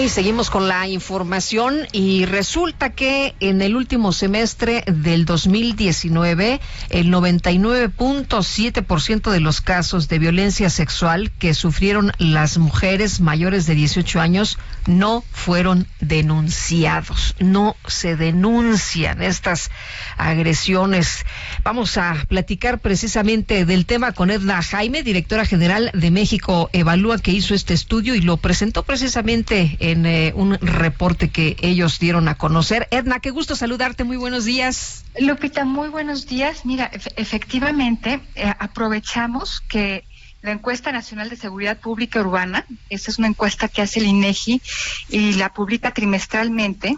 Y seguimos con la información y resulta que en el último semestre del 2019, el 99.7% de los casos de violencia sexual que sufrieron las mujeres mayores de 18 años no fueron denunciados, no se denuncian estas agresiones. Vamos a platicar precisamente del tema con Edna Jaime, directora general de México Evalúa, que hizo este estudio y lo presentó precisamente en eh, un reporte que ellos dieron a conocer. Edna, qué gusto saludarte, muy buenos días. Lupita, muy buenos días. Mira, efectivamente, eh, aprovechamos que la encuesta nacional de seguridad pública urbana, esta es una encuesta que hace el INEGI y la publica trimestralmente.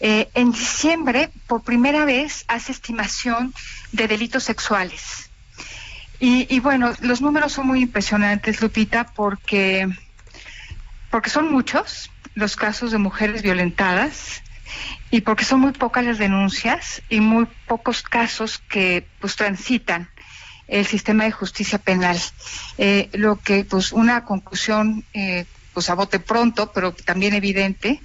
Eh, en diciembre, por primera vez, hace estimación de delitos sexuales. Y, y, bueno, los números son muy impresionantes, Lupita, porque porque son muchos los casos de mujeres violentadas y porque son muy pocas las denuncias y muy pocos casos que pues transitan el sistema de justicia penal. Eh, lo que pues una conclusión eh, pues a bote pronto, pero también evidente,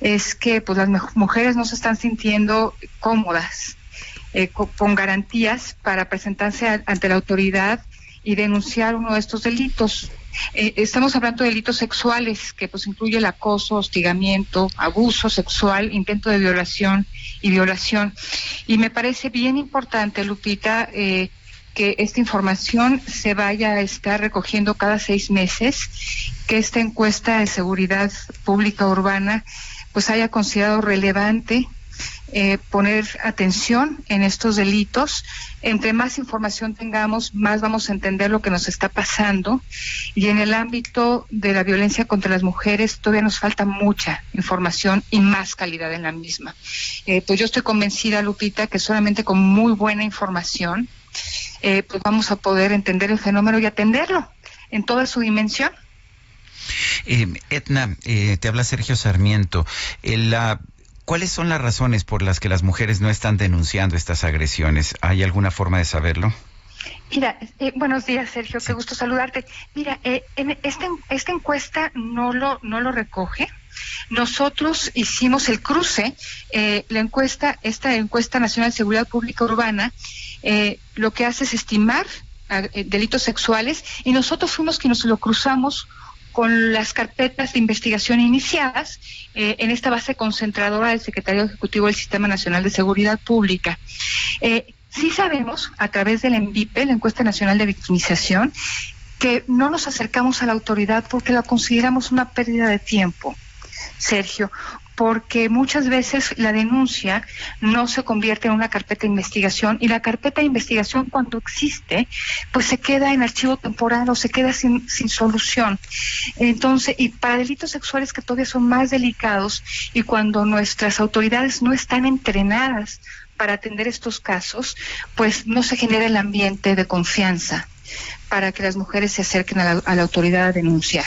es que pues las mujeres no se están sintiendo cómodas eh, con, garantías para presentarse ante la autoridad y denunciar uno de estos delitos. Eh, estamos hablando de delitos sexuales, que pues incluye el acoso, hostigamiento, abuso sexual, intento de violación y violación. Y me parece bien importante, Lupita, eh, que esta información se vaya a estar recogiendo cada seis meses, que esta encuesta de seguridad pública urbana pues haya considerado relevante eh, poner atención en estos delitos. Entre más información tengamos, más vamos a entender lo que nos está pasando. Y en el ámbito de la violencia contra las mujeres todavía nos falta mucha información y más calidad en la misma. Eh, pues yo estoy convencida, Lupita, que solamente con muy buena información eh, pues vamos a poder entender el fenómeno y atenderlo en toda su dimensión. Etna, te habla Sergio Sarmiento. La ¿Cuáles son las razones por las que las mujeres no están denunciando estas agresiones? ¿Hay alguna forma de saberlo? Mira, eh, buenos días, Sergio, qué gusto saludarte. Mira, eh, en esta, esta encuesta no lo, no lo recoge. Nosotros hicimos el cruce, eh, la encuesta, esta encuesta nacional de seguridad pública urbana, lo que hace es estimar delitos sexuales y nosotros fuimos quienes lo cruzamos con las carpetas de investigación iniciadas eh, en esta base concentradora del Secretario Ejecutivo del Sistema Nacional de Seguridad Pública. Eh, sí sabemos, a través del ENVIPE, la Encuesta Nacional de Victimización, que no nos acercamos a la autoridad porque la consideramos una pérdida de tiempo. Sergio, porque muchas veces la denuncia no se convierte en una carpeta de investigación y la carpeta de investigación cuando existe pues se queda en archivo temporal o se queda sin, sin solución. Entonces, y para delitos sexuales que todavía son más delicados y cuando nuestras autoridades no están entrenadas para atender estos casos, pues no se genera el ambiente de confianza para que las mujeres se acerquen a la, autoridad a denunciar.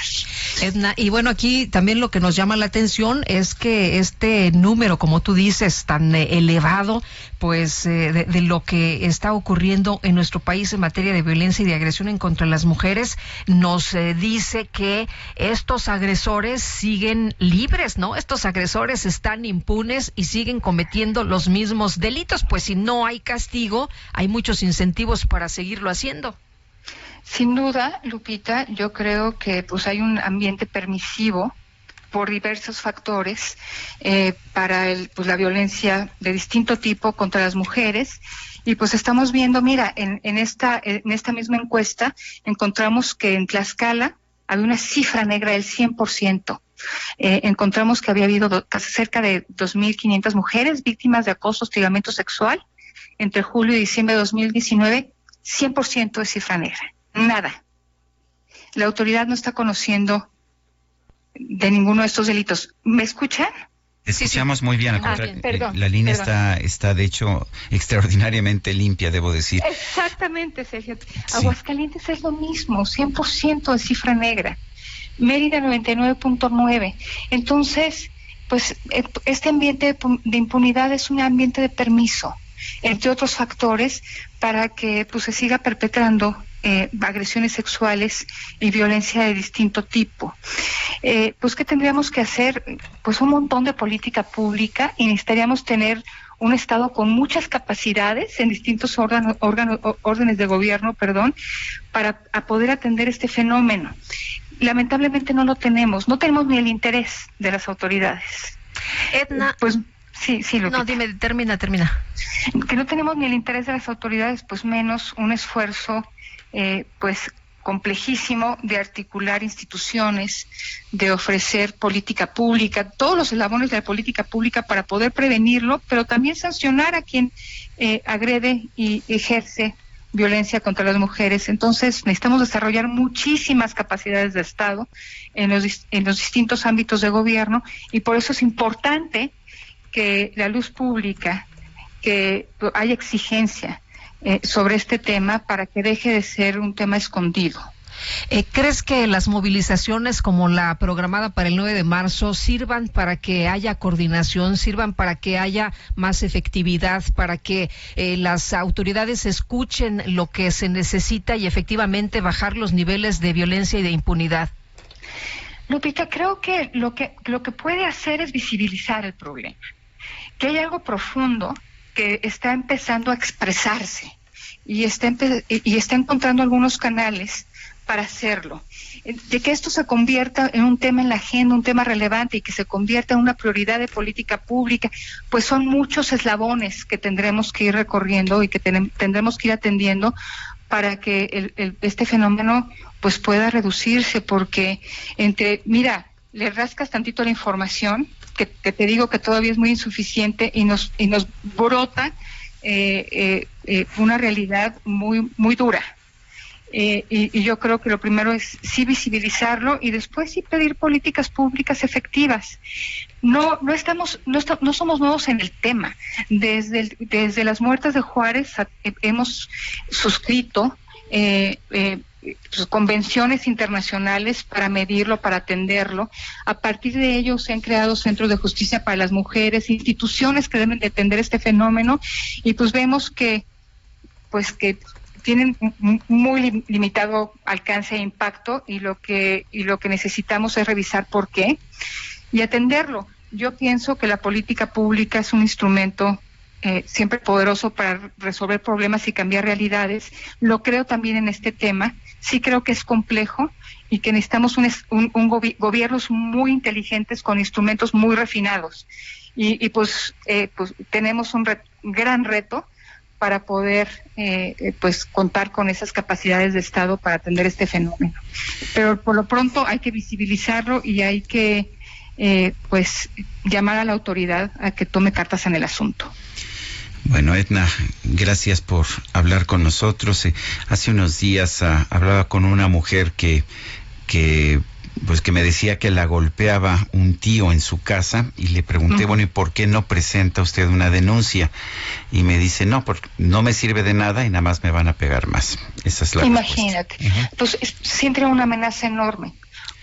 Edna, y bueno, aquí también lo que nos llama la atención es que este número, como tú dices, tan eh, elevado, pues eh, de, lo que está ocurriendo en nuestro país en materia de violencia y de agresión en contra de las mujeres, nos eh, dice que estos agresores siguen libres, ¿no? Estos agresores están impunes y siguen cometiendo los mismos delitos, pues si no hay castigo, hay muchos incentivos para seguirlo haciendo. Sin duda, Lupita, yo creo que pues hay un ambiente permisivo por diversos factores eh, para el, pues, la violencia de distinto tipo contra las mujeres. Y pues estamos viendo, mira, en, en, esta, en esta misma encuesta encontramos que en Tlaxcala había una cifra negra del 100%. Eh, encontramos que había habido cerca de 2.500 mujeres víctimas de acoso, hostigamiento sexual entre julio y diciembre de 2019, 100% de cifra negra nada. La autoridad no está conociendo de ninguno de estos delitos. ¿Me escuchan? Escuchamos muy bien, ah, la línea está, está de hecho extraordinariamente limpia, debo decir. Exactamente, Sergio. Aguascalientes es lo mismo, 100% de cifra negra. Mérida 99.9. Entonces, pues eh, este ambiente de impunidad es un ambiente de permiso, entre otros factores, para que pues se siga perpetrando eh, agresiones sexuales y violencia de distinto tipo. Eh, pues, ¿qué tendríamos que hacer? Pues un montón de política pública y necesitaríamos tener un Estado con muchas capacidades en distintos órganos, órdenes de gobierno, perdón, para poder atender este fenómeno. Lamentablemente no lo tenemos, no tenemos ni el interés de las autoridades. Edna, pues Sí, sí, lo No, dime, termina, termina. Que no tenemos ni el interés de las autoridades, pues menos un esfuerzo, eh, pues complejísimo de articular instituciones, de ofrecer política pública, todos los eslabones de la política pública para poder prevenirlo, pero también sancionar a quien eh, agrede y ejerce violencia contra las mujeres. Entonces, necesitamos desarrollar muchísimas capacidades de Estado en los, en los distintos ámbitos de gobierno y por eso es importante que la luz pública, que haya exigencia eh, sobre este tema para que deje de ser un tema escondido. Eh, ¿Crees que las movilizaciones como la programada para el 9 de marzo sirvan para que haya coordinación, sirvan para que haya más efectividad, para que eh, las autoridades escuchen lo que se necesita y efectivamente bajar los niveles de violencia y de impunidad? Lupita, creo que lo que, lo que puede hacer es visibilizar el problema que hay algo profundo que está empezando a expresarse y está, y está encontrando algunos canales para hacerlo. De que esto se convierta en un tema en la agenda, un tema relevante y que se convierta en una prioridad de política pública, pues son muchos eslabones que tendremos que ir recorriendo y que tendremos que ir atendiendo para que este fenómeno pues pueda reducirse, porque entre, mira, le rascas tantito la información que, te digo que todavía es muy insuficiente y nos, y nos brota eh, eh, eh, una realidad muy, muy dura. y, yo creo que lo primero es sí visibilizarlo y después sí pedir políticas públicas efectivas. No, no estamos, no, no somos nuevos en el tema. Desde, desde las muertes de Juárez hemos suscrito pues, convenciones internacionales para medirlo, para atenderlo. A partir de ello se han creado centros de justicia para las mujeres, instituciones que deben de atender este fenómeno y pues vemos que pues que tienen muy limitado alcance e impacto y lo que y lo que necesitamos es revisar por qué y atenderlo. Yo pienso que la política pública es un instrumento eh, siempre poderoso para resolver problemas y cambiar realidades. Lo creo también en este tema. Sí creo que es complejo y que necesitamos un, gobiernos muy inteligentes con instrumentos muy refinados. Y, pues, eh, pues tenemos un gran reto para poder eh, pues contar con esas capacidades de Estado para atender este fenómeno. Pero por lo pronto hay que visibilizarlo y hay que pues llamar a la autoridad a que tome cartas en el asunto. Bueno, Edna, gracias por hablar con nosotros. Eh, hace unos días ah, hablaba con una mujer que, que pues que me decía que la golpeaba un tío en su casa y le pregunté, bueno, ¿y por qué no presenta usted una denuncia? Y me dice, no, porque no me sirve de nada y nada más me van a pegar más. Esa es la Imagínate. Pues siempre una amenaza enorme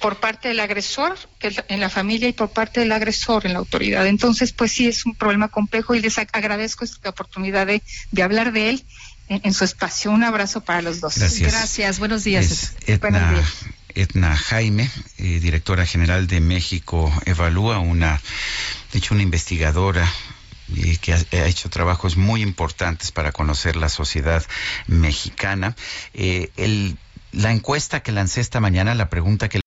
por parte del agresor en la familia y por parte del agresor en la autoridad. Entonces, pues sí es un problema complejo y les agradezco esta oportunidad de, hablar de él en, su espacio. Un abrazo para los dos. Gracias. Buenos días. Etna, Jaime, eh, directora general de México Evalúa, una, de hecho, una investigadora eh, que ha, hecho trabajos muy importantes para conocer la sociedad mexicana. Eh, el, la encuesta que lancé esta mañana, la pregunta que